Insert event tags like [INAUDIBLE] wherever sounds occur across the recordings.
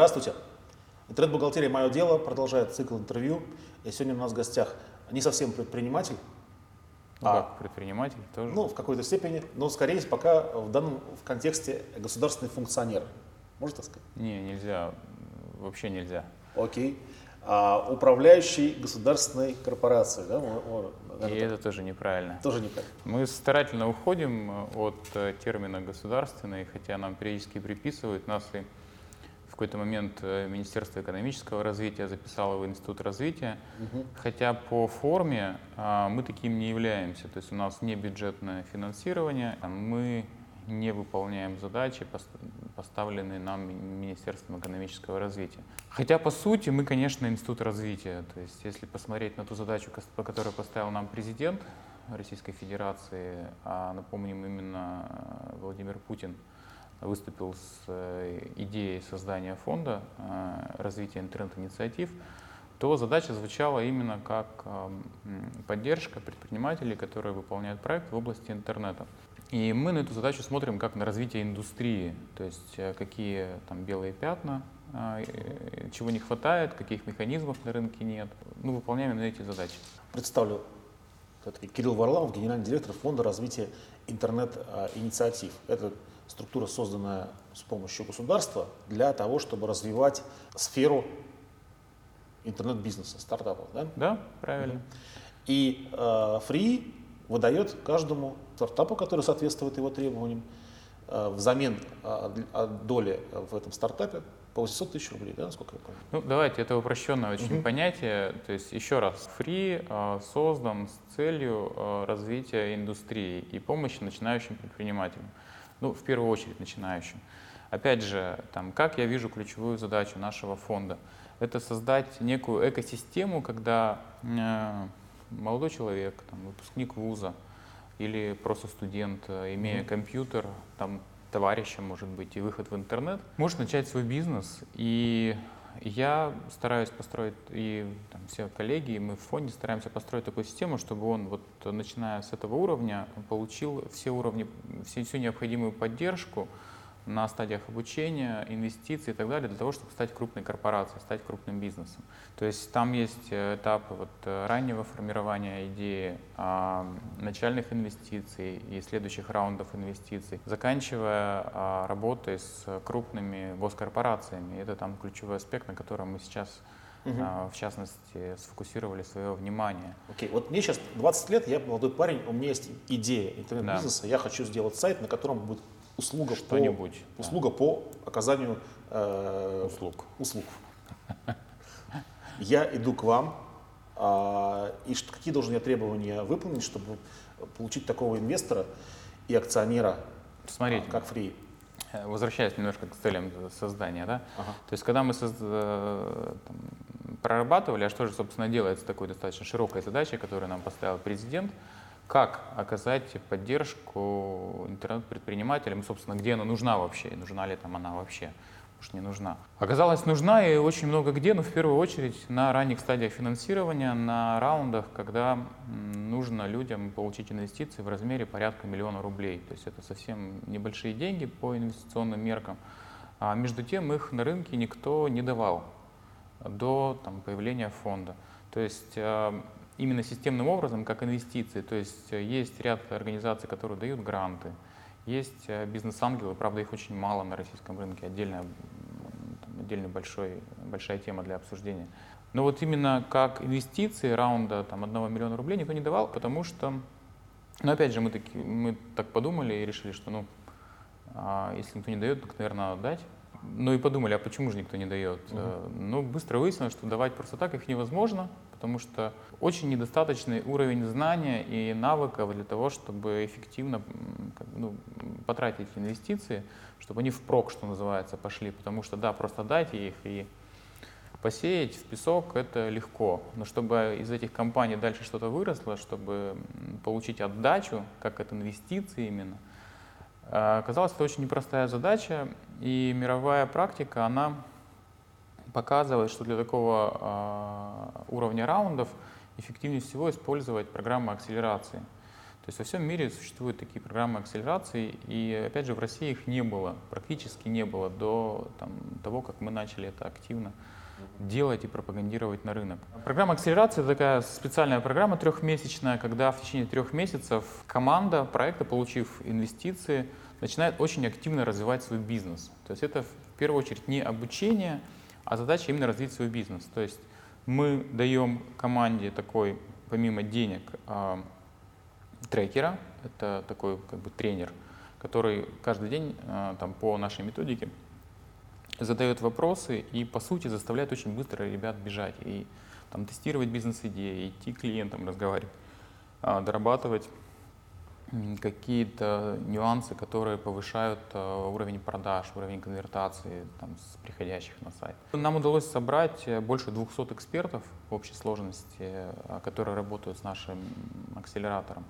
Здравствуйте. Интернет-бухгалтерия «Мое дело» продолжает цикл интервью. И сегодня у нас в гостях не совсем предприниматель, ну, а, как предприниматель тоже? Ну, в какой-то степени, но скорее пока в данном в контексте государственный функционер. Можно так сказать? Не, нельзя. Вообще нельзя. Окей. А, управляющий государственной корпорацией, да? И это тоже неправильно. Тоже неправильно. Мы старательно уходим от термина государственный, хотя нам периодически приписывают нас и какой-то момент э, Министерство экономического развития записало в Институт развития, угу. хотя по форме а, мы таким не являемся. То есть у нас не бюджетное финансирование, а мы не выполняем задачи, поставленные нам Министерством экономического развития. Хотя, по сути, мы, конечно, институт развития. То есть, если посмотреть на ту задачу, по которой поставил нам президент Российской Федерации, а напомним, именно э, Владимир Путин – выступил с э, идеей создания фонда э, развития интернет-инициатив, то задача звучала именно как эм, поддержка предпринимателей, которые выполняют проект в области интернета. И мы на эту задачу смотрим как на развитие индустрии, то есть э, какие там белые пятна, чего не хватает, каких механизмов на рынке нет. Ну, выполняем на эти задачи. Представлю, Кирилл Варламов, генеральный директор фонда развития интернет-инициатив. Это структура, созданная с помощью государства для того, чтобы развивать сферу интернет-бизнеса, стартапов. Да, да правильно. И э, Free выдает каждому стартапу, который соответствует его требованиям, э, взамен э, доли в этом стартапе по 800 тысяч рублей, да, насколько я помню? Ну, давайте, это упрощенное очень угу. понятие. То есть, еще раз, Free э, создан с целью э, развития индустрии и помощи начинающим предпринимателям. Ну, в первую очередь начинающим. Опять же, там, как я вижу ключевую задачу нашего фонда? Это создать некую экосистему, когда э, молодой человек, там, выпускник вуза или просто студент, э, имея mm-hmm. компьютер, там, товарища, может быть, и выход в интернет, может начать свой бизнес. И я стараюсь построить, и там, все коллеги, и мы в фонде стараемся построить такую систему, чтобы он, вот, начиная с этого уровня, получил все уровни, все, всю необходимую поддержку, на стадиях обучения, инвестиций и так далее, для того, чтобы стать крупной корпорацией, стать крупным бизнесом. То есть там есть э, этапы вот э, раннего формирования идеи, а, начальных инвестиций и следующих раундов инвестиций, заканчивая а, работой с крупными госкорпорациями. Это там ключевой аспект, на котором мы сейчас Угу. в частности, сфокусировали свое внимание. Окей, okay. вот мне сейчас 20 лет, я молодой парень, у меня есть идея интернет-бизнеса, да. я хочу сделать сайт, на котором будет услуга Что-нибудь. По, услуга по оказанию э, услуг. услуг. Я иду к вам, э, и что, какие должны я требования выполнить, чтобы получить такого инвестора и акционера, Смотрите, как фри? Э, возвращаясь немножко к целям создания, да? Ага. То есть, когда мы созда... Э, там, прорабатывали, а что же, собственно, делается такой достаточно широкой задачей, которую нам поставил президент, как оказать поддержку интернет-предпринимателям, собственно, где она нужна вообще, нужна ли там она вообще, уж не нужна. Оказалось, нужна и очень много где, но в первую очередь на ранних стадиях финансирования, на раундах, когда нужно людям получить инвестиции в размере порядка миллиона рублей. То есть это совсем небольшие деньги по инвестиционным меркам. А между тем их на рынке никто не давал до там, появления фонда. То есть э, именно системным образом, как инвестиции. То есть э, есть ряд организаций, которые дают гранты, есть э, бизнес-ангелы, правда их очень мало на российском рынке, отдельная, там, отдельная большой, большая тема для обсуждения. Но вот именно как инвестиции раунда там, 1 миллиона рублей никто не давал, потому что, ну опять же, мы, таки, мы так подумали и решили, что ну, а если никто не дает, то, наверное, надо дать. Ну и подумали, а почему же никто не дает? Угу. Ну, быстро выяснилось, что давать просто так их невозможно, потому что очень недостаточный уровень знания и навыков для того, чтобы эффективно ну, потратить инвестиции, чтобы они впрок, что называется, пошли. Потому что, да, просто дать их и посеять в песок это легко, но чтобы из этих компаний дальше что-то выросло, чтобы получить отдачу, как от инвестиций именно – Э, оказалось, это очень непростая задача, и мировая практика, она показывает, что для такого э, уровня раундов эффективнее всего использовать программы акселерации. То есть во всем мире существуют такие программы акселерации, и опять же в России их не было, практически не было до там, того, как мы начали это активно делать и пропагандировать на рынок. Программа акселерации — это такая специальная программа трехмесячная, когда в течение трех месяцев команда проекта, получив инвестиции, начинает очень активно развивать свой бизнес. То есть это в первую очередь не обучение, а задача именно развить свой бизнес. То есть мы даем команде такой, помимо денег, а, трекера, это такой как бы тренер, который каждый день а, там, по нашей методике задает вопросы и, по сути, заставляет очень быстро ребят бежать и там, тестировать бизнес-идеи, идти к клиентам разговаривать, а, дорабатывать какие-то нюансы, которые повышают а, уровень продаж, уровень конвертации там, с приходящих на сайт. Нам удалось собрать больше 200 экспертов в общей сложности, а, которые работают с нашим акселератором.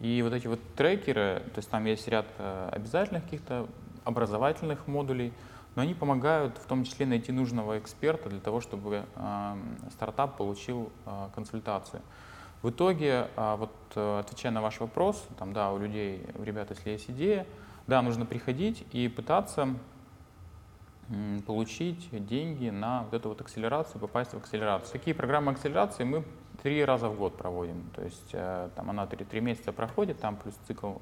И вот эти вот трекеры, то есть там есть ряд обязательных каких-то образовательных модулей, но они помогают в том числе найти нужного эксперта для того, чтобы э, стартап получил э, консультацию. В итоге, э, вот э, отвечая на ваш вопрос, там, да, у людей, у ребят, если есть идея, да, нужно приходить и пытаться получить деньги на вот эту вот акселерацию, попасть в акселерацию. Такие программы акселерации мы три раза в год проводим. То есть э, там она три, три месяца проходит, там плюс цикл э,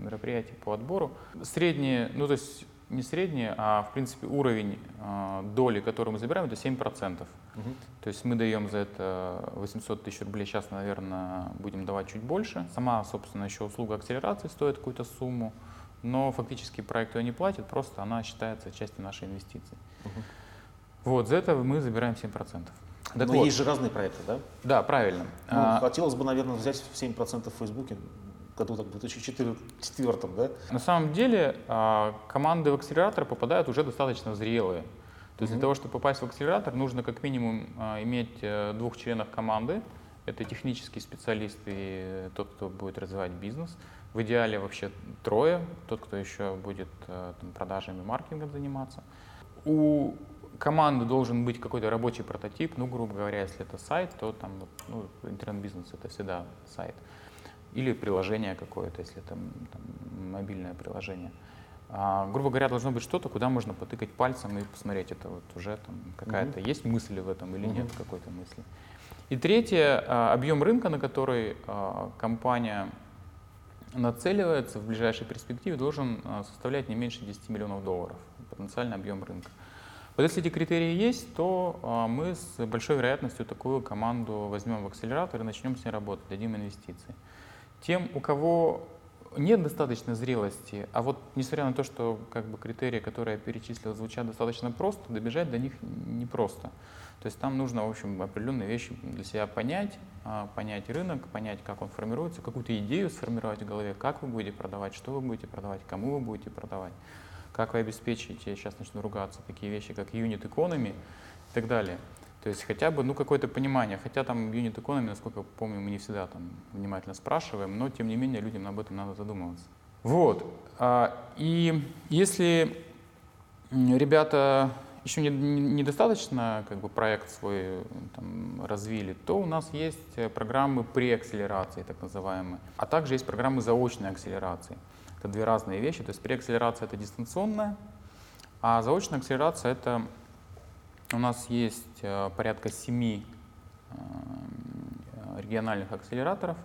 мероприятий по отбору. Средние, ну то есть не средний, а в принципе уровень э, доли, которую мы забираем, это 7%. Угу. То есть мы даем за это 800 тысяч рублей, сейчас, наверное, будем давать чуть больше. Сама, собственно, еще услуга акселерации стоит какую-то сумму, но фактически проект ее не платит, просто она считается частью нашей инвестиции. Угу. Вот, за это мы забираем 7%. Так Но вот. есть же разные проекты, да? Да, правильно. Ну, а, хотелось бы, наверное, взять 7% в Фейсбуке, году, так, в 2004, да? На самом деле а, команды в акселератор попадают уже достаточно зрелые. То есть mm-hmm. для того, чтобы попасть в акселератор, нужно как минимум а, иметь э, двух членов команды. Это технический специалист и тот, кто будет развивать бизнес. В идеале вообще трое, тот, кто еще будет э, там, продажами, маркетингом заниматься. У команды должен быть какой-то рабочий прототип, ну, грубо говоря, если это сайт, то там ну, интернет-бизнес это всегда сайт или приложение какое-то, если это там, мобильное приложение. А, грубо говоря, должно быть что-то, куда можно потыкать пальцем и посмотреть, это вот уже там какая-то mm-hmm. есть мысль в этом или mm-hmm. нет какой-то мысли. И третье, а, объем рынка, на который а, компания нацеливается в ближайшей перспективе, должен а, составлять не меньше 10 миллионов долларов, потенциальный объем рынка. Вот если эти критерии есть, то мы с большой вероятностью такую команду возьмем в акселератор и начнем с ней работать, дадим инвестиции. Тем, у кого нет достаточной зрелости, а вот несмотря на то, что как бы критерии, которые я перечислил, звучат достаточно просто, добежать до них непросто. То есть там нужно, в общем, определенные вещи для себя понять, а, понять рынок, понять, как он формируется, какую-то идею сформировать в голове, как вы будете продавать, что вы будете продавать, кому вы будете продавать, как вы обеспечите, сейчас начну ругаться, такие вещи, как economy и так далее. То есть хотя бы ну, какое-то понимание, хотя там юнит экономи, насколько помню, мы не всегда там внимательно спрашиваем, но тем не менее людям об этом надо задумываться. Вот. А, и если ребята еще недостаточно как бы, проект свой там, развили, то у нас есть программы преакселерации, так называемые, а также есть программы заочной акселерации. Это две разные вещи. То есть преакселерация — это дистанционная, а заочная акселерация — это у нас есть э, порядка семи э, региональных акселераторов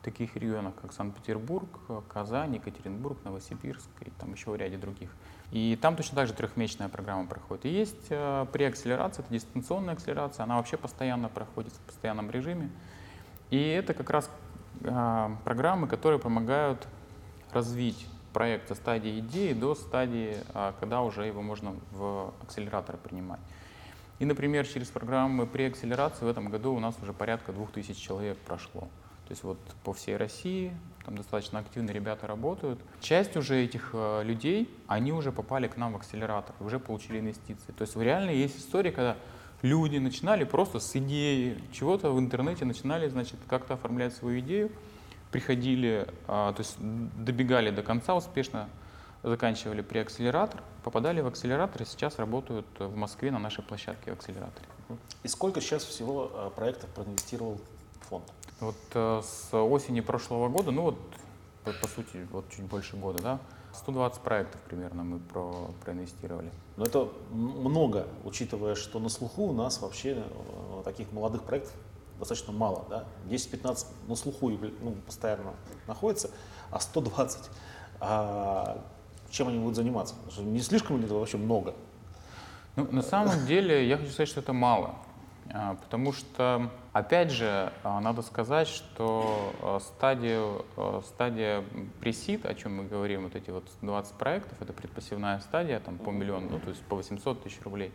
в таких регионах, как Санкт-Петербург, Казань, Екатеринбург, Новосибирск и там еще в ряде других. И там точно так же трехмесячная программа проходит. И есть э, преакселерация, это дистанционная акселерация, она вообще постоянно проходит в постоянном режиме. И это как раз программы, которые помогают развить проект со стадии идеи до стадии, когда уже его можно в акселератор принимать. И, например, через программы преакселерации в этом году у нас уже порядка 2000 человек прошло. То есть вот по всей России там достаточно активно ребята работают. Часть уже этих э, людей, они уже попали к нам в акселератор, уже получили инвестиции. То есть реально есть история, когда люди начинали просто с идеи чего-то в интернете, начинали, значит, как-то оформлять свою идею, приходили, э, то есть добегали до конца успешно, заканчивали при акселератор, попадали в акселератор и сейчас работают в Москве на нашей площадке в акселераторе. И сколько сейчас всего э, проектов проинвестировал фонд? Вот э, с осени прошлого года, ну вот по, по сути вот чуть больше года, да, 120 проектов примерно мы про, проинвестировали. Но это много, учитывая, что на слуху у нас вообще э, таких молодых проектов достаточно мало. Да? 10-15 на слуху ну, постоянно находится, а 120. А чем они будут заниматься? Не слишком ли это вообще много? Ну, на самом деле, я хочу сказать, что это мало. А, потому что, опять же, а, надо сказать, что а, стадию, стадия пресид, о чем мы говорим, вот эти вот 20 проектов, это предпассивная стадия, там по миллиону, ну, то есть по 800 тысяч рублей.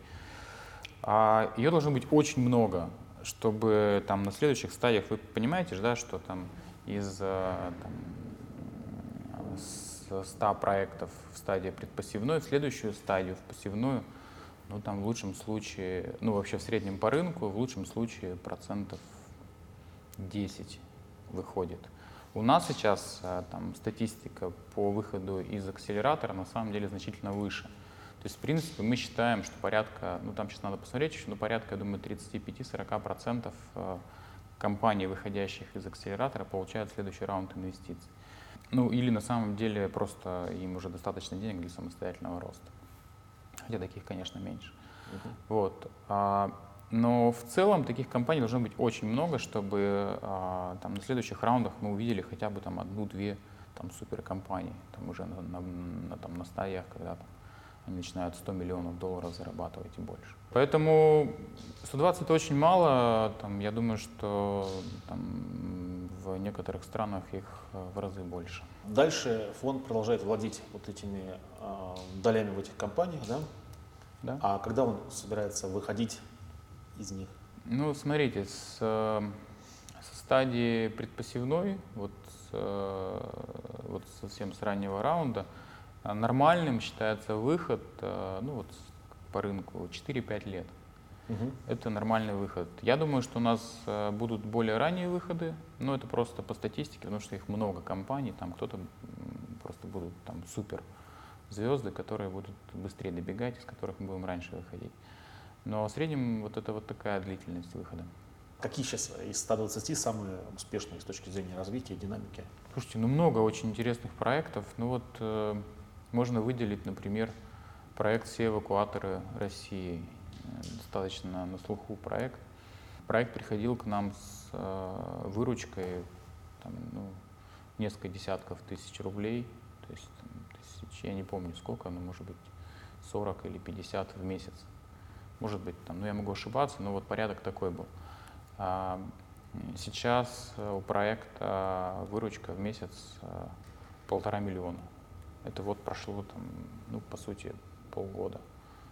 Ее должно быть очень много, чтобы там на следующих стадиях, вы понимаете же, да, что там из там, 100 проектов в стадии предпассивной, в следующую стадию, в пассивную – ну, там в лучшем случае, ну, вообще в среднем по рынку, в лучшем случае процентов 10 выходит. У нас сейчас а, там статистика по выходу из акселератора на самом деле значительно выше. То есть, в принципе, мы считаем, что порядка, ну там сейчас надо посмотреть еще, но порядка, я думаю, 35-40% а, компаний, выходящих из акселератора, получают следующий раунд инвестиций. Ну или на самом деле просто им уже достаточно денег для самостоятельного роста хотя таких, конечно, меньше. Uh-huh. Вот. А, но в целом таких компаний должно быть очень много, чтобы а, там, на следующих раундах мы увидели хотя бы там одну-две там, суперкомпании, там уже на, на, на, там, на стадиях, когда там, они начинают 100 миллионов долларов зарабатывать и больше. Поэтому 120 это очень мало, там, я думаю, что там, в некоторых странах их э, в разы больше. Дальше фонд продолжает владеть вот этими э, долями в этих компаниях, да? Да. А когда он собирается выходить из них? Ну, смотрите, с, со стадии предпассивной, вот, с, э, вот совсем с раннего раунда, нормальным считается выход, ну вот по рынку 4-5 лет. Угу. Это нормальный выход. Я думаю, что у нас э, будут более ранние выходы, но это просто по статистике, потому что их много компаний, там кто-то просто будут там супер звезды, которые будут быстрее добегать, из которых мы будем раньше выходить. Но в среднем вот это вот такая длительность выхода. Какие сейчас из 120 самые успешные с точки зрения развития динамики? Слушайте, ну много очень интересных проектов. Ну вот э, можно выделить, например, проект «Все эвакуаторы России» достаточно на слуху проект. Проект приходил к нам с э, выручкой там, ну, несколько десятков тысяч рублей, то есть там, тысяч, я не помню сколько, но может быть 40 или 50 в месяц. Может быть, там, ну я могу ошибаться, но вот порядок такой был. А, сейчас у проекта выручка в месяц а, полтора миллиона. Это вот прошло там, ну, по сути, полгода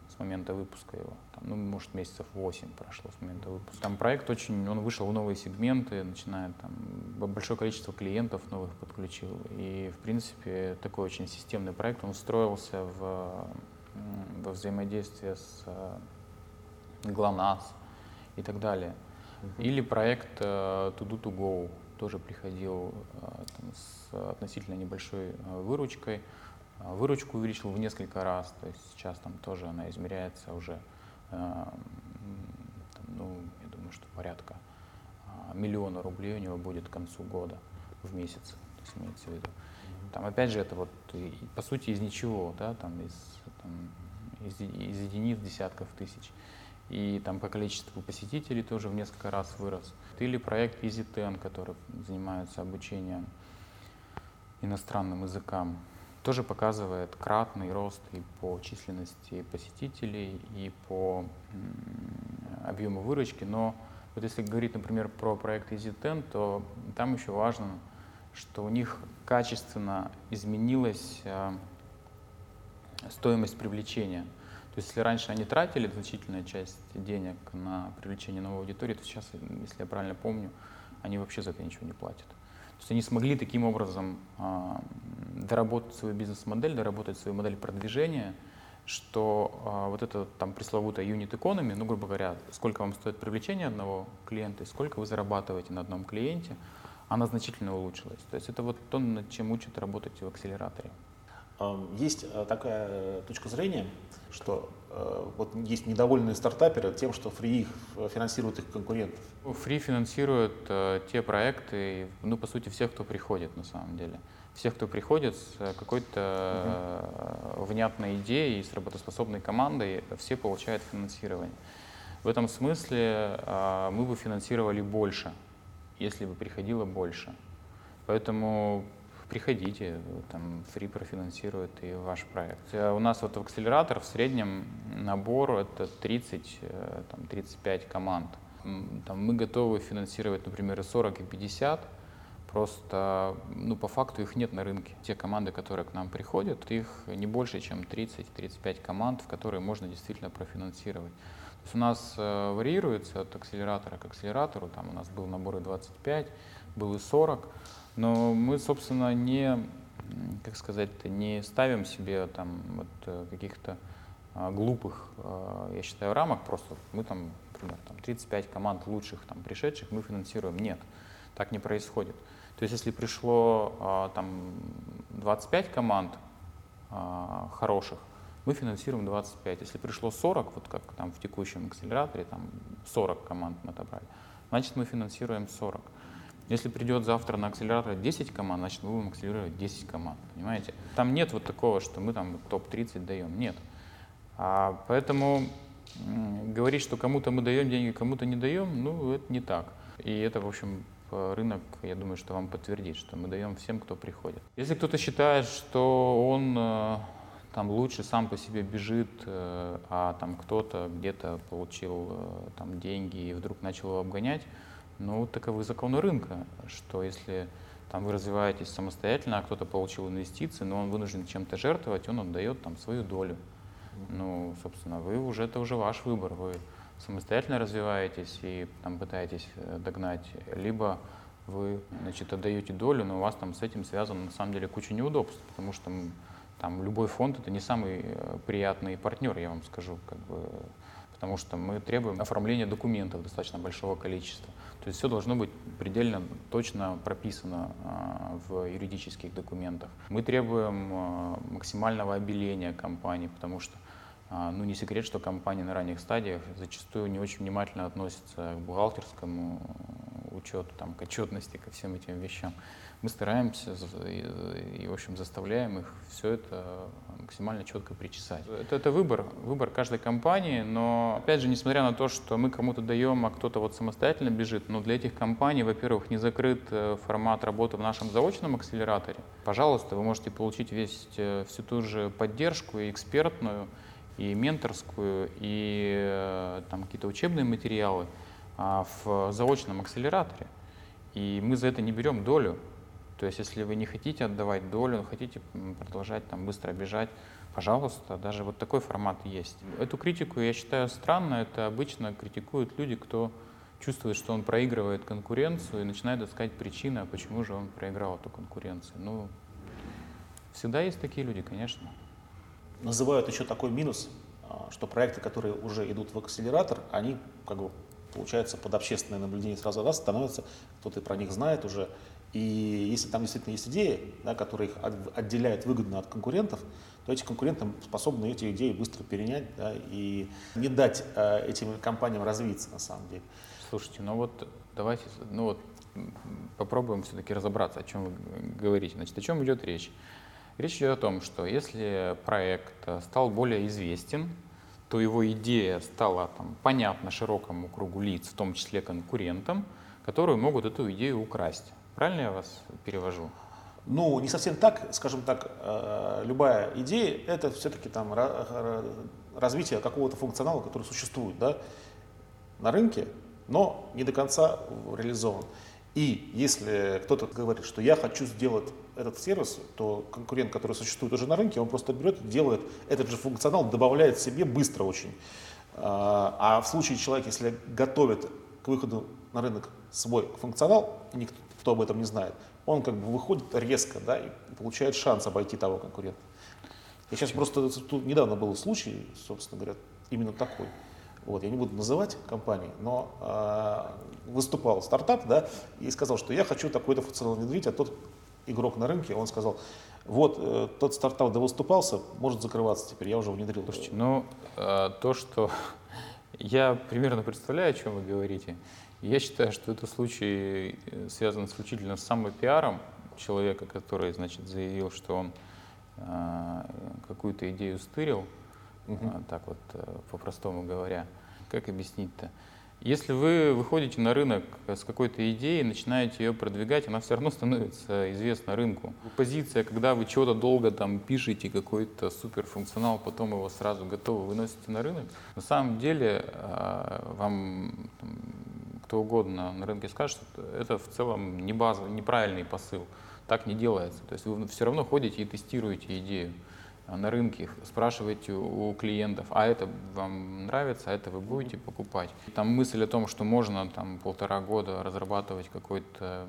с момента выпуска его. Там, ну, может, месяцев 8 прошло с момента выпуска. Там проект очень, он вышел в новые сегменты, начиная там, большое количество клиентов новых подключил. И, в принципе, такой очень системный проект. Он строился в, во взаимодействие с GLONASS и так далее. Или проект uh, To Do To Go тоже приходил uh, там, с относительно небольшой выручкой. А, выручку увеличил в несколько раз, то есть сейчас там тоже она измеряется уже, э, ну, я думаю, что порядка э, миллиона рублей у него будет к концу года в месяц, то есть имеется в виду. Там опять же это вот по сути из ничего, да, там из, там, из, из единиц десятков тысяч. И там по количеству посетителей тоже в несколько раз вырос. Или проект EasyTen, который занимается обучением иностранным языкам тоже показывает кратный рост и по численности посетителей, и по объему выручки. Но вот если говорить, например, про проект EasyTen, то там еще важно, что у них качественно изменилась а, стоимость привлечения. То есть если раньше они тратили значительную часть денег на привлечение новой аудитории, то сейчас, если я правильно помню, они вообще за это ничего не платят. Есть они смогли таким образом э, доработать свою бизнес-модель, доработать свою модель продвижения, что э, вот это там пресловутая unit economy, ну, грубо говоря, сколько вам стоит привлечение одного клиента и сколько вы зарабатываете на одном клиенте, она значительно улучшилась. То есть это вот то, над чем учат работать в акселераторе. Есть такая точка зрения, что вот есть недовольные стартаперы тем, что их финансирует их конкурентов. Фри финансирует те проекты, ну, по сути, всех, кто приходит на самом деле всех, кто приходит с какой-то угу. внятной идеей, с работоспособной командой, все получают финансирование. В этом смысле а, мы бы финансировали больше, если бы приходило больше. Поэтому приходите, там фри профинансирует и ваш проект. Э, у нас вот в акселератор в среднем набор это 30, э, там, 35 команд. Там мы готовы финансировать, например, и 40, и 50, Просто, ну, по факту их нет на рынке. Те команды, которые к нам приходят, их не больше, чем 30-35 команд, в которые можно действительно профинансировать. То есть у нас э, варьируется от акселератора к акселератору. Там у нас был набор и 25, был и 40. Но мы, собственно, не, как сказать, не ставим себе там вот э, каких-то а, глупых, а, я считаю, рамок. Просто мы там, например, там 35 команд лучших там пришедших мы финансируем. Нет, так не происходит. То есть если пришло а, там 25 команд хороших, мы финансируем 25. Если пришло 40, вот как там в текущем акселераторе, там 40 команд мы отобрали, значит мы финансируем 40. Если придет завтра на акселератор 10 команд, значит мы будем акселерировать 10 команд, понимаете? Там нет вот такого, что мы там топ-30 даем, нет. А, поэтому говорить, что кому-то мы даем деньги, кому-то не даем, ну это не так. И это, в общем, рынок, я думаю, что вам подтвердит, что мы даем всем, кто приходит. Если кто-то считает, что он э, там лучше сам по себе бежит, э, а там кто-то где-то получил э, там деньги и вдруг начал его обгонять, ну, таковы законы рынка, что если там вы развиваетесь самостоятельно, а кто-то получил инвестиции, но он вынужден чем-то жертвовать, он отдает там свою долю. Ну, собственно, вы уже, это уже ваш выбор, вы самостоятельно развиваетесь и там пытаетесь э, догнать, либо вы значит, отдаете долю, но у вас там с этим связано на самом деле куча неудобств, потому что там любой фонд это не самый э, приятный партнер, я вам скажу, как бы, потому что мы требуем оформления документов достаточно большого количества. То есть все должно быть предельно точно прописано э, в юридических документах. Мы требуем э, максимального обеления компании, потому что а, ну, не секрет, что компании на ранних стадиях зачастую не очень внимательно относятся к бухгалтерскому учету, там, к отчетности, ко всем этим вещам. Мы стараемся и, и в общем, заставляем их все это максимально четко причесать. Это, это выбор, выбор каждой компании, но, опять же, несмотря на то, что мы кому-то даем, а кто-то вот самостоятельно бежит, но для этих компаний, во-первых, не закрыт э, формат работы в нашем заочном акселераторе. Пожалуйста, вы можете получить весь, э, всю ту же поддержку и экспертную, и менторскую, и э, там какие-то учебные материалы а, в заочном акселераторе. И мы за это не берем долю. То есть, если вы не хотите отдавать долю, хотите продолжать там быстро бежать, пожалуйста, даже вот такой формат есть. Эту критику я считаю странно. Это обычно критикуют люди, кто чувствует, что он проигрывает конкуренцию и начинает искать причины, а почему же он проиграл эту конкуренцию. Ну, всегда есть такие люди, конечно называют еще такой минус, а, что проекты, которые уже идут в акселератор, они как бы получается под общественное наблюдение сразу раз становятся, кто-то про них знает уже. И если там действительно есть идеи, да, которые их отделяют выгодно от конкурентов, то эти конкуренты способны эти идеи быстро перенять да, и не дать э, этим компаниям развиться на самом деле. Слушайте, ну вот давайте, ну вот попробуем все-таки разобраться, о чем вы говорите. Значит, о чем идет речь? Речь идет о том, что если проект стал более известен, то его идея стала там, понятна широкому кругу лиц, в том числе конкурентам, которые могут эту идею украсть. Правильно я вас перевожу? Ну, не совсем так, скажем так, э, любая идея — это все-таки там развитие какого-то функционала, который существует да, на рынке, но не до конца реализован. И если кто-то говорит, что я хочу сделать этот сервис, то конкурент, который существует уже на рынке, он просто берет, делает этот же функционал, добавляет себе быстро очень. А, а в случае человека, если готовит к выходу на рынок свой функционал, и никто об этом не знает, он как бы выходит резко да, и получает шанс обойти того конкурента. Я сейчас просто, тут недавно был случай, собственно говоря, именно такой. Вот, я не буду называть компании, но э, выступал стартап, да, и сказал, что я хочу такой-то функционал внедрить, а тот игрок на рынке, он сказал, вот э, тот стартап довыступался, может закрываться теперь, я уже внедрил. Слушайте, ну э, то, что [LAUGHS] я примерно представляю, о чем вы говорите, я считаю, что это случай э, связан исключительно с самопиаром человека, который, значит, заявил, что он э, какую-то идею стырил, угу. так вот, э, по-простому говоря. Как объяснить-то? Если вы выходите на рынок с какой-то идеей, начинаете ее продвигать, она все равно становится известна рынку. Позиция, когда вы чего-то долго там пишете, какой-то суперфункционал, потом его сразу готовы выносите на рынок, на самом деле а, вам там, кто угодно на рынке скажет, что это в целом не базовый, неправильный посыл. Так не делается. То есть вы все равно ходите и тестируете идею. На рынке, спрашиваете у клиентов, а это вам нравится, а это вы будете покупать. Там мысль о том, что можно там полтора года разрабатывать какой-то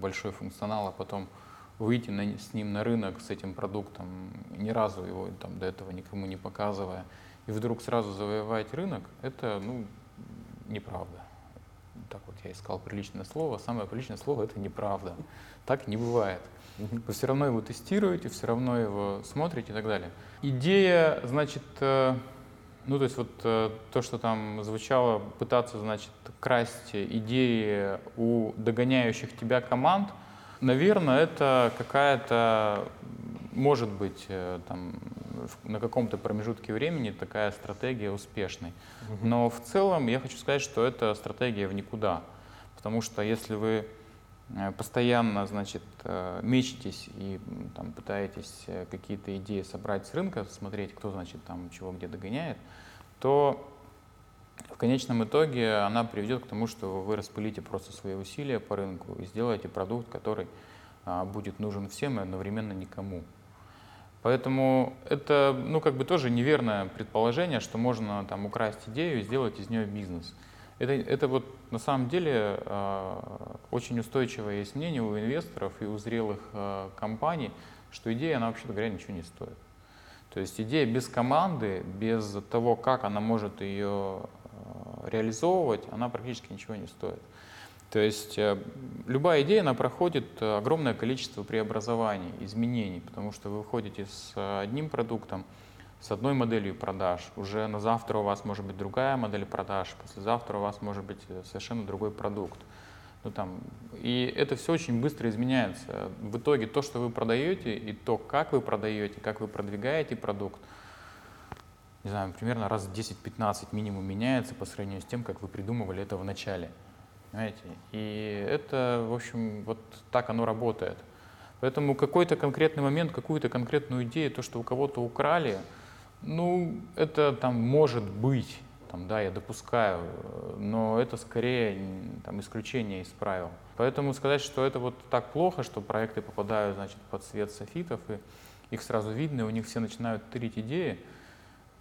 большой функционал, а потом выйти на, с ним на рынок, с этим продуктом, ни разу его там до этого никому не показывая, и вдруг сразу завоевать рынок, это ну, неправда. Вот я искал приличное слово. Самое приличное слово — это неправда. Так не бывает. Вы все равно его тестируете, все равно его смотрите и так далее. Идея, значит, э, ну то есть вот э, то, что там звучало, пытаться, значит, красть идеи у догоняющих тебя команд, наверное, это какая-то, может быть, э, там, на каком-то промежутке времени такая стратегия успешной. Но в целом я хочу сказать, что это стратегия в никуда. Потому что если вы Э, постоянно, значит, э, мечетесь и там, пытаетесь э, какие-то идеи собрать с рынка, смотреть, кто, значит, там чего где догоняет, то в конечном итоге она приведет к тому, что вы распылите просто свои усилия по рынку и сделаете продукт, который а, будет нужен всем и одновременно никому. Поэтому это, ну, как бы тоже неверное предположение, что можно там украсть идею и сделать из нее бизнес. Это, это вот на самом деле э, очень устойчивое есть мнение у инвесторов и у зрелых э, компаний, что идея, она вообще говоря, ничего не стоит. То есть идея без команды, без того, как она может ее э, реализовывать, она практически ничего не стоит. То есть э, любая идея, она проходит огромное количество преобразований, изменений, потому что вы выходите с одним продуктом, с одной моделью продаж, уже на завтра у вас может быть другая модель продаж, послезавтра у вас может быть э, совершенно другой продукт. Ну, там, и это все очень быстро изменяется. В итоге то, что вы продаете, и то, как вы продаете, как вы продвигаете продукт, не знаю, примерно раз в 10-15 минимум меняется по сравнению с тем, как вы придумывали это в начале. Понимаете? И это, в общем, вот так оно работает. Поэтому какой-то конкретный момент, какую-то конкретную идею, то, что у кого-то украли, ну, это там может быть, там, да, я допускаю, но это скорее там, исключение из правил. Поэтому сказать, что это вот так плохо, что проекты попадают значит, под свет софитов, и их сразу видно, и у них все начинают тырить идеи,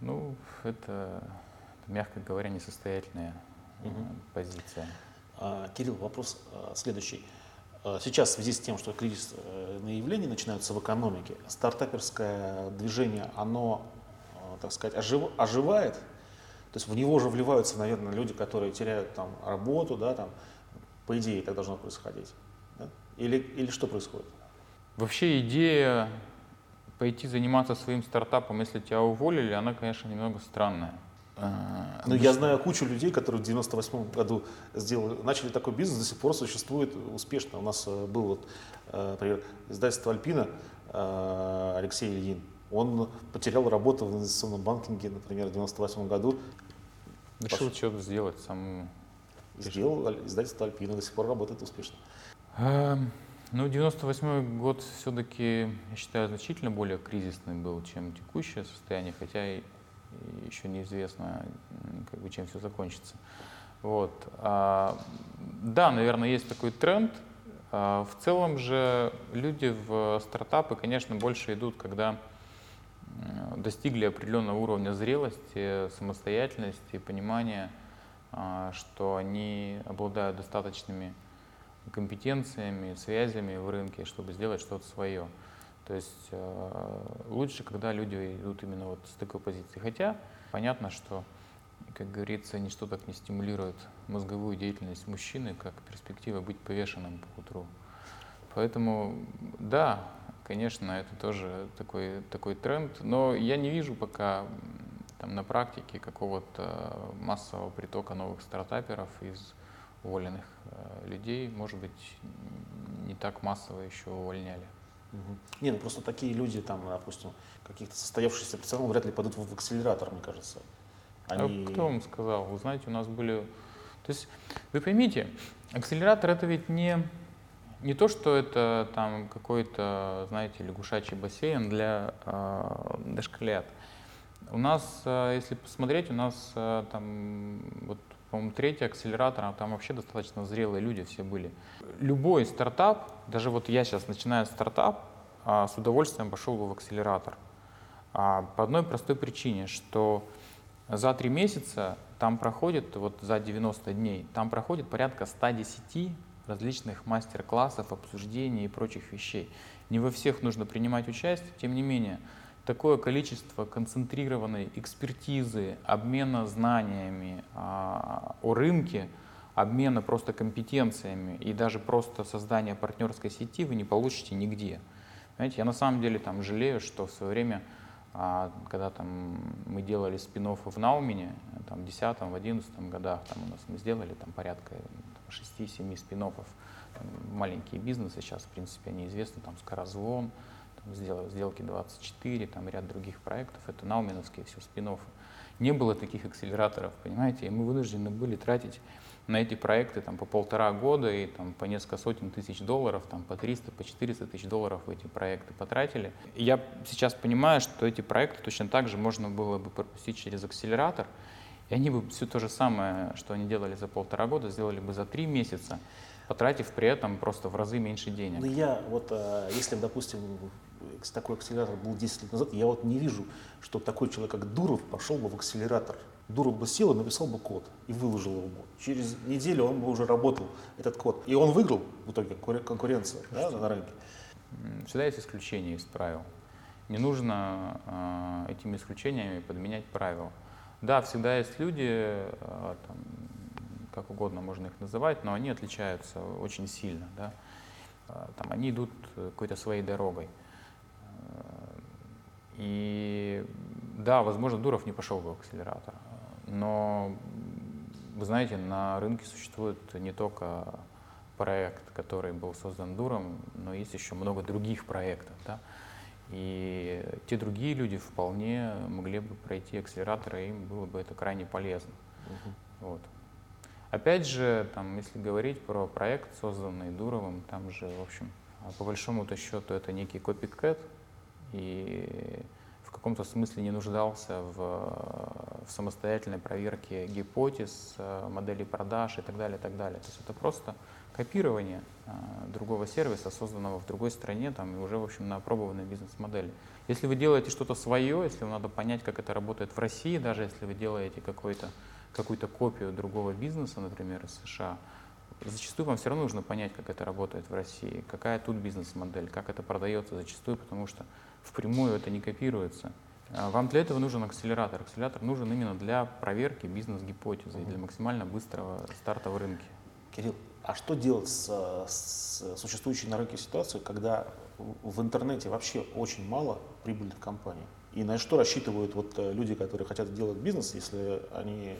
ну, это, мягко говоря, несостоятельная угу. позиция. А, Кирилл, вопрос а, следующий. А, сейчас в связи с тем, что кризис э, явления начинаются в экономике, стартаперское движение, оно так сказать, ожив, оживает, то есть в него уже вливаются, наверное, люди, которые теряют там работу, да, там, по идее так должно происходить. Да? Или, или что происходит? Вообще идея пойти заниматься своим стартапом, если тебя уволили, она, конечно, немного странная. А, ну, я знаю кучу людей, которые в 98 году сделали, начали такой бизнес, до сих пор существует успешно. У нас э, был, вот, э, например, издательство «Альпина», э, Алексей Ильин, он потерял работу в инвестиционном банкинге, например, в 98 году. Решил Пош... что-то сделать самому. Сделал издательство Альпина, до сих пор работает успешно. Эм, ну, 98 год все-таки, я считаю, значительно более кризисный был, чем текущее состояние, хотя и еще неизвестно, как бы, чем все закончится. Вот. А, да, наверное, есть такой тренд. А, в целом же люди в стартапы, конечно, больше идут, когда достигли определенного уровня зрелости, самостоятельности, понимания, а, что они обладают достаточными компетенциями, связями в рынке, чтобы сделать что-то свое. То есть э, лучше, когда люди идут именно вот с такой позиции. Хотя понятно, что, как говорится, ничто так не стимулирует мозговую деятельность мужчины, как перспектива быть повешенным по утру. Поэтому, да, конечно, это тоже такой, такой тренд, но я не вижу пока там, на практике какого-то массового притока новых стартаперов из уволенных э, людей. Может быть, не так массово еще увольняли. Угу. Не, ну просто такие люди, там, допустим, каких-то состоявшихся профессионалов вряд ли пойдут в акселератор, мне кажется. Они... А кто вам сказал? Вы знаете, у нас были... То есть, вы поймите, акселератор это ведь не, не то, что это там какой-то, знаете, лягушачий бассейн для э, дошколят. У нас, э, если посмотреть, у нас там, вот, по-моему, третий акселератор, а там вообще достаточно зрелые люди все были. Любой стартап, даже вот я сейчас начинаю стартап, а, с удовольствием пошел бы в акселератор. А, по одной простой причине, что за три месяца там проходит, вот за 90 дней, там проходит порядка 110 различных мастер-классов, обсуждений и прочих вещей. Не во всех нужно принимать участие, тем не менее, такое количество концентрированной экспертизы, обмена знаниями а, о рынке, обмена просто компетенциями и даже просто создания партнерской сети вы не получите нигде. Знаете, я на самом деле там жалею, что в свое время, а, когда там мы делали спин в Наумене, там в 10 в 11 годах, там у нас мы сделали там порядка 6-7 спин маленькие бизнесы, сейчас в принципе они известны, там Скорозвон, сделки 24, там ряд других проектов, это науменовские все спин -оффы. Не было таких акселераторов, понимаете, и мы вынуждены были тратить на эти проекты там, по полтора года и там, по несколько сотен тысяч долларов, там, по 300, по 400 тысяч долларов в эти проекты потратили. Я сейчас понимаю, что эти проекты точно так же можно было бы пропустить через акселератор, и они бы все то же самое, что они делали за полтора года, сделали бы за три месяца, потратив при этом просто в разы меньше денег. Ну я вот, э, если, допустим, такой акселератор был 10 лет назад, я вот не вижу, что такой человек, как Дуров, пошел бы в акселератор. Дуров бы сел и написал бы код и выложил его. Через неделю он бы уже работал, этот код. И он выиграл в итоге конкуренцию да, на рынке. Всегда есть исключения из правил. Не нужно э, этими исключениями подменять правила. Да, всегда есть люди, э, там, как угодно можно их называть, но они отличаются очень сильно. Да? Э, там, они идут какой-то своей дорогой. И да, возможно, Дуров не пошел бы в акселератор, но вы знаете, на рынке существует не только проект, который был создан Дуром, но есть еще много других проектов. Да? И те другие люди вполне могли бы пройти акселератор, и им было бы это крайне полезно. Угу. Вот. Опять же, там, если говорить про проект, созданный Дуровым, там же, в общем, по большому-то счету это некий копикэт, и в каком-то смысле не нуждался в, в самостоятельной проверке гипотез, моделей продаж и так далее, и так далее. То есть это просто копирование а, другого сервиса, созданного в другой стране, там, и уже, в общем, на опробованной бизнес-модели. Если вы делаете что-то свое, если вам надо понять, как это работает в России, даже если вы делаете какой-то какую-то копию другого бизнеса, например, из США, зачастую вам все равно нужно понять, как это работает в России, какая тут бизнес-модель, как это продается зачастую, потому что впрямую это не копируется. А вам для этого нужен акселератор. Акселератор нужен именно для проверки бизнес-гипотезы и для максимально быстрого старта в рынке. Кирилл, а что делать с, с существующей на рынке ситуацией, когда в интернете вообще очень мало прибыльных компаний? И на что рассчитывают вот э, люди, которые хотят делать бизнес, если они,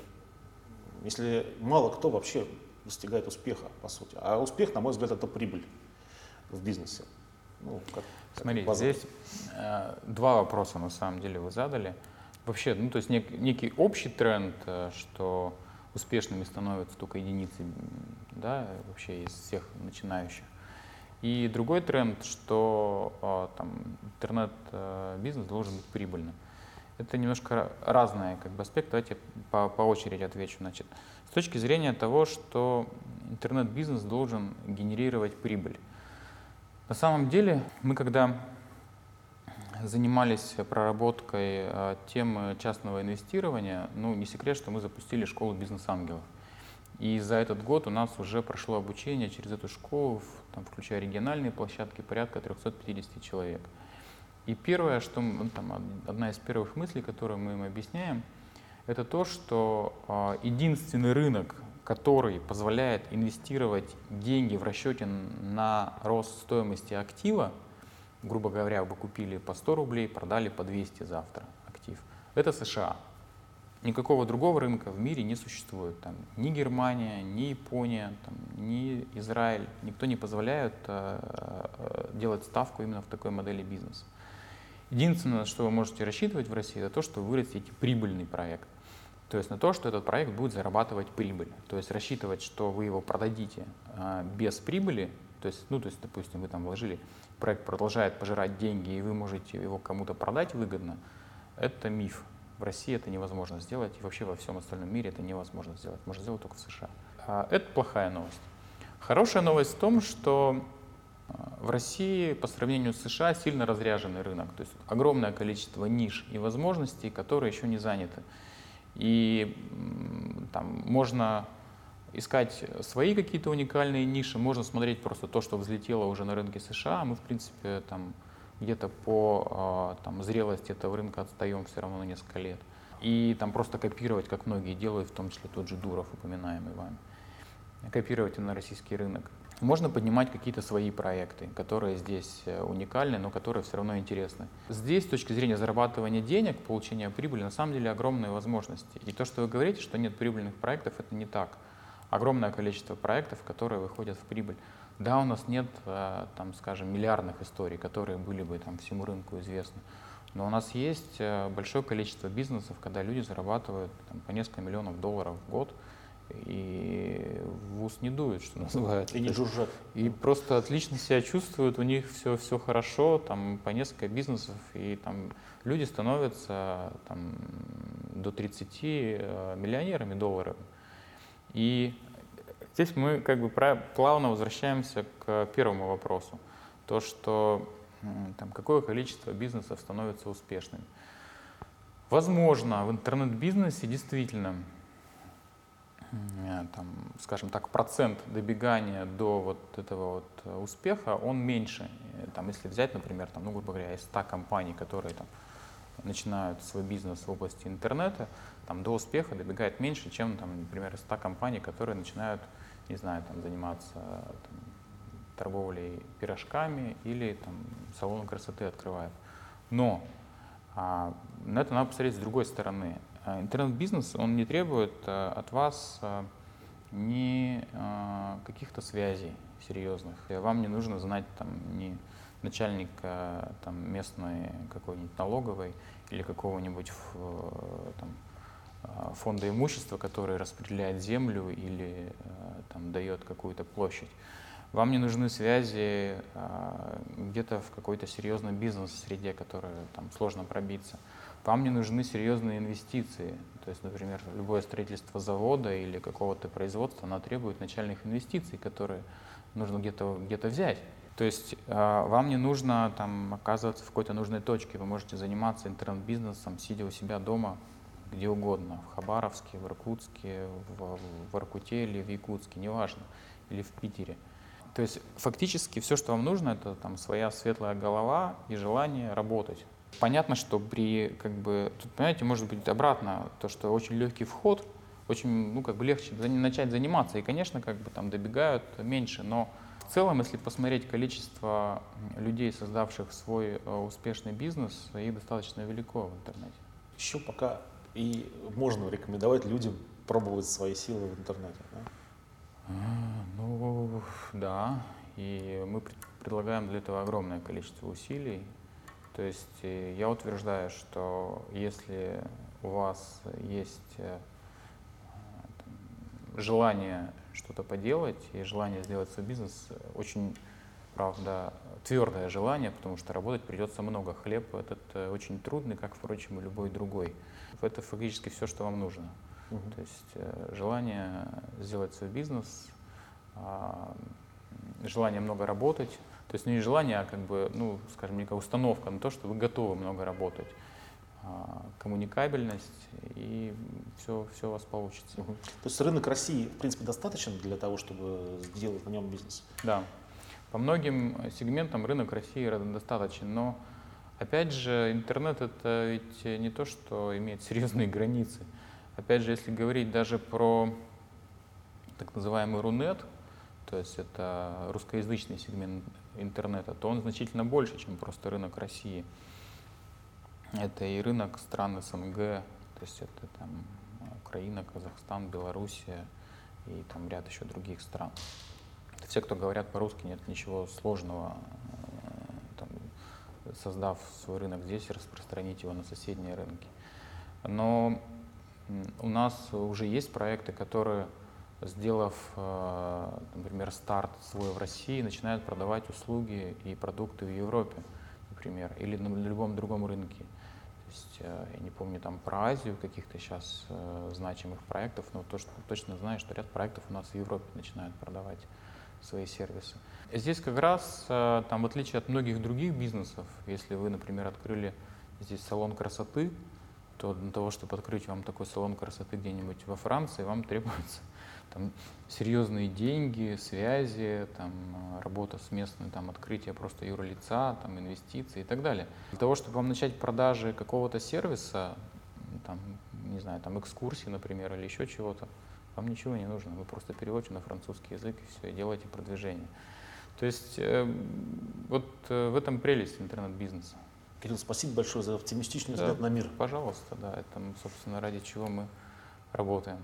если мало кто вообще достигает успеха, по сути. А успех, на мой взгляд, это прибыль в бизнесе. Ну, как, Смотрите, как здесь э, два вопроса на самом деле вы задали. Вообще, ну то есть нек, некий общий тренд, э, что успешными становятся только единицы, да, вообще из всех начинающих. И другой тренд, что э, там интернет-бизнес э, должен быть прибыльным. Это немножко разные как бы, аспекты. Давайте по, по очереди отвечу. Значит, с точки зрения того, что интернет-бизнес должен генерировать прибыль. На самом деле, мы когда занимались проработкой э, темы частного инвестирования, ну, не секрет, что мы запустили школу бизнес-ангелов. И за этот год у нас уже прошло обучение через эту школу, там, включая региональные площадки, порядка 350 человек. И первое, что ну, там, одна из первых мыслей, которую мы им объясняем, это то, что э, единственный рынок, который позволяет инвестировать деньги в расчете на рост стоимости актива, грубо говоря, вы купили по 100 рублей, продали по 200 завтра актив, это США. Никакого другого рынка в мире не существует. Там, ни Германия, ни Япония, там, ни Израиль. Никто не позволяет э, э, делать ставку именно в такой модели бизнеса. Единственное, что вы можете рассчитывать в России, это то, что вы вырастите прибыльный проект. То есть на то, что этот проект будет зарабатывать прибыль. То есть рассчитывать, что вы его продадите э, без прибыли, то есть, ну, то есть, допустим, вы там вложили, проект продолжает пожирать деньги, и вы можете его кому-то продать выгодно, это миф. В России это невозможно сделать, и вообще во всем остальном мире это невозможно сделать. Можно сделать только в США. А это плохая новость. Хорошая новость в том, что а, в России по сравнению с США сильно разряженный рынок, то есть огромное количество ниш и возможностей, которые еще не заняты. И там можно искать свои какие-то уникальные ниши, можно смотреть просто то, что взлетело уже на рынке США. Мы, в принципе, там где-то по а, там, зрелости этого рынка отстаем все равно на несколько лет. И там просто копировать, как многие делают, в том числе тот же Дуров, упоминаемый вами. Копировать на российский рынок. Можно поднимать какие-то свои проекты, которые здесь э, уникальны, но которые все равно интересны. Здесь, с точки зрения зарабатывания денег, получения прибыли, на самом деле огромные возможности. И то, что вы говорите, что нет прибыльных проектов, это не так. Огромное количество проектов, которые выходят в прибыль. Да, у нас нет, э, там, скажем, миллиардных историй, которые были бы там, всему рынку известны. Но у нас есть э, большое количество бизнесов, когда люди зарабатывают там, по несколько миллионов долларов в год, и в ус не дуют, что называется. И не жужжат. И просто отлично себя чувствуют, у них все, все хорошо, там по несколько бизнесов, и там люди становятся там, до 30 э, миллионерами долларов. И Здесь мы как бы плавно возвращаемся к первому вопросу. То, что там, какое количество бизнесов становится успешными. Возможно, в интернет-бизнесе действительно, там, скажем так, процент добегания до вот этого вот успеха, он меньше. Там, если взять, например, там, ну, грубо говоря, из 100 компаний, которые там, начинают свой бизнес в области интернета, там, до успеха добегает меньше, чем, там, например, из 100 компаний, которые начинают не знаю, там, заниматься там, торговлей пирожками или там, салоном красоты открывают. Но а, на это надо посмотреть с другой стороны. А, интернет-бизнес, он не требует а, от вас а, ни а, каких-то связей серьезных. Вам не нужно знать там, ни начальника там, местной какой-нибудь налоговой или какого-нибудь там, фонда имущества, который распределяет землю или там, дает какую-то площадь. Вам не нужны связи где-то в какой-то серьезной бизнес-среде, которая там сложно пробиться. Вам не нужны серьезные инвестиции. То есть, например, любое строительство завода или какого-то производства, оно требует начальных инвестиций, которые нужно где-то где взять. То есть вам не нужно там, оказываться в какой-то нужной точке. Вы можете заниматься интернет-бизнесом, сидя у себя дома, где угодно, в Хабаровске, в Иркутске, в, в Иркуте или в Якутске, неважно, или в Питере. То есть фактически все, что вам нужно, это там своя светлая голова и желание работать. Понятно, что при, как бы, тут, понимаете, может быть обратно, то, что очень легкий вход, очень, ну, как бы легче начать заниматься, и, конечно, как бы там добегают меньше, но в целом, если посмотреть количество людей, создавших свой э, успешный бизнес, их достаточно велико в интернете. Еще пока и можно рекомендовать людям пробовать свои силы в интернете. Да? А, ну, да. И мы предлагаем для этого огромное количество усилий. То есть э, я утверждаю, что если у вас есть э, желание что-то поделать и желание сделать свой бизнес, очень, правда, твердое желание, потому что работать придется много. Хлеб этот э, очень трудный, как, впрочем, и любой другой это фактически все, что вам нужно. Угу. То есть желание сделать свой бизнес, а, желание много работать. То есть не желание, а как бы, ну, скажем, некая установка на то, что вы готовы много работать. А, коммуникабельность, и все, все у вас получится. Угу. То есть рынок России, в принципе, достаточен для того, чтобы сделать на нем бизнес? Да. По многим сегментам рынок России достаточен, но Опять же, интернет это ведь не то, что имеет серьезные границы. Опять же, если говорить даже про так называемый Рунет, то есть это русскоязычный сегмент интернета, то он значительно больше, чем просто рынок России. Это и рынок стран СНГ, то есть это там Украина, Казахстан, Белоруссия и там ряд еще других стран. Это все, кто говорят по-русски, нет ничего сложного, э, там, создав свой рынок здесь, распространить его на соседние рынки. Но у нас уже есть проекты, которые сделав, э, например, старт свой в России, начинают продавать услуги и продукты в Европе, например, или на любом другом рынке. То есть э, я не помню там про Азию каких-то сейчас э, значимых проектов, но то, что, точно знаю, что ряд проектов у нас в Европе начинают продавать свои сервисы. Здесь как раз, там, в отличие от многих других бизнесов, если вы, например, открыли здесь салон красоты, то для того, чтобы открыть вам такой салон красоты где-нибудь во Франции, вам [LAUGHS] требуется там, серьезные деньги, связи, там, работа с местным, там, открытие просто юрлица, там, инвестиции и так далее. Для того, чтобы вам начать продажи какого-то сервиса, там, не знаю, там, экскурсии, например, или еще чего-то, вам ничего не нужно. Вы просто переводите на французский язык и все, и делаете продвижение. То есть э, вот э, в этом прелесть интернет-бизнеса. Кирилл, спасибо большое за оптимистичный взгляд да, на мир. Пожалуйста, да, это, собственно, ради чего мы работаем.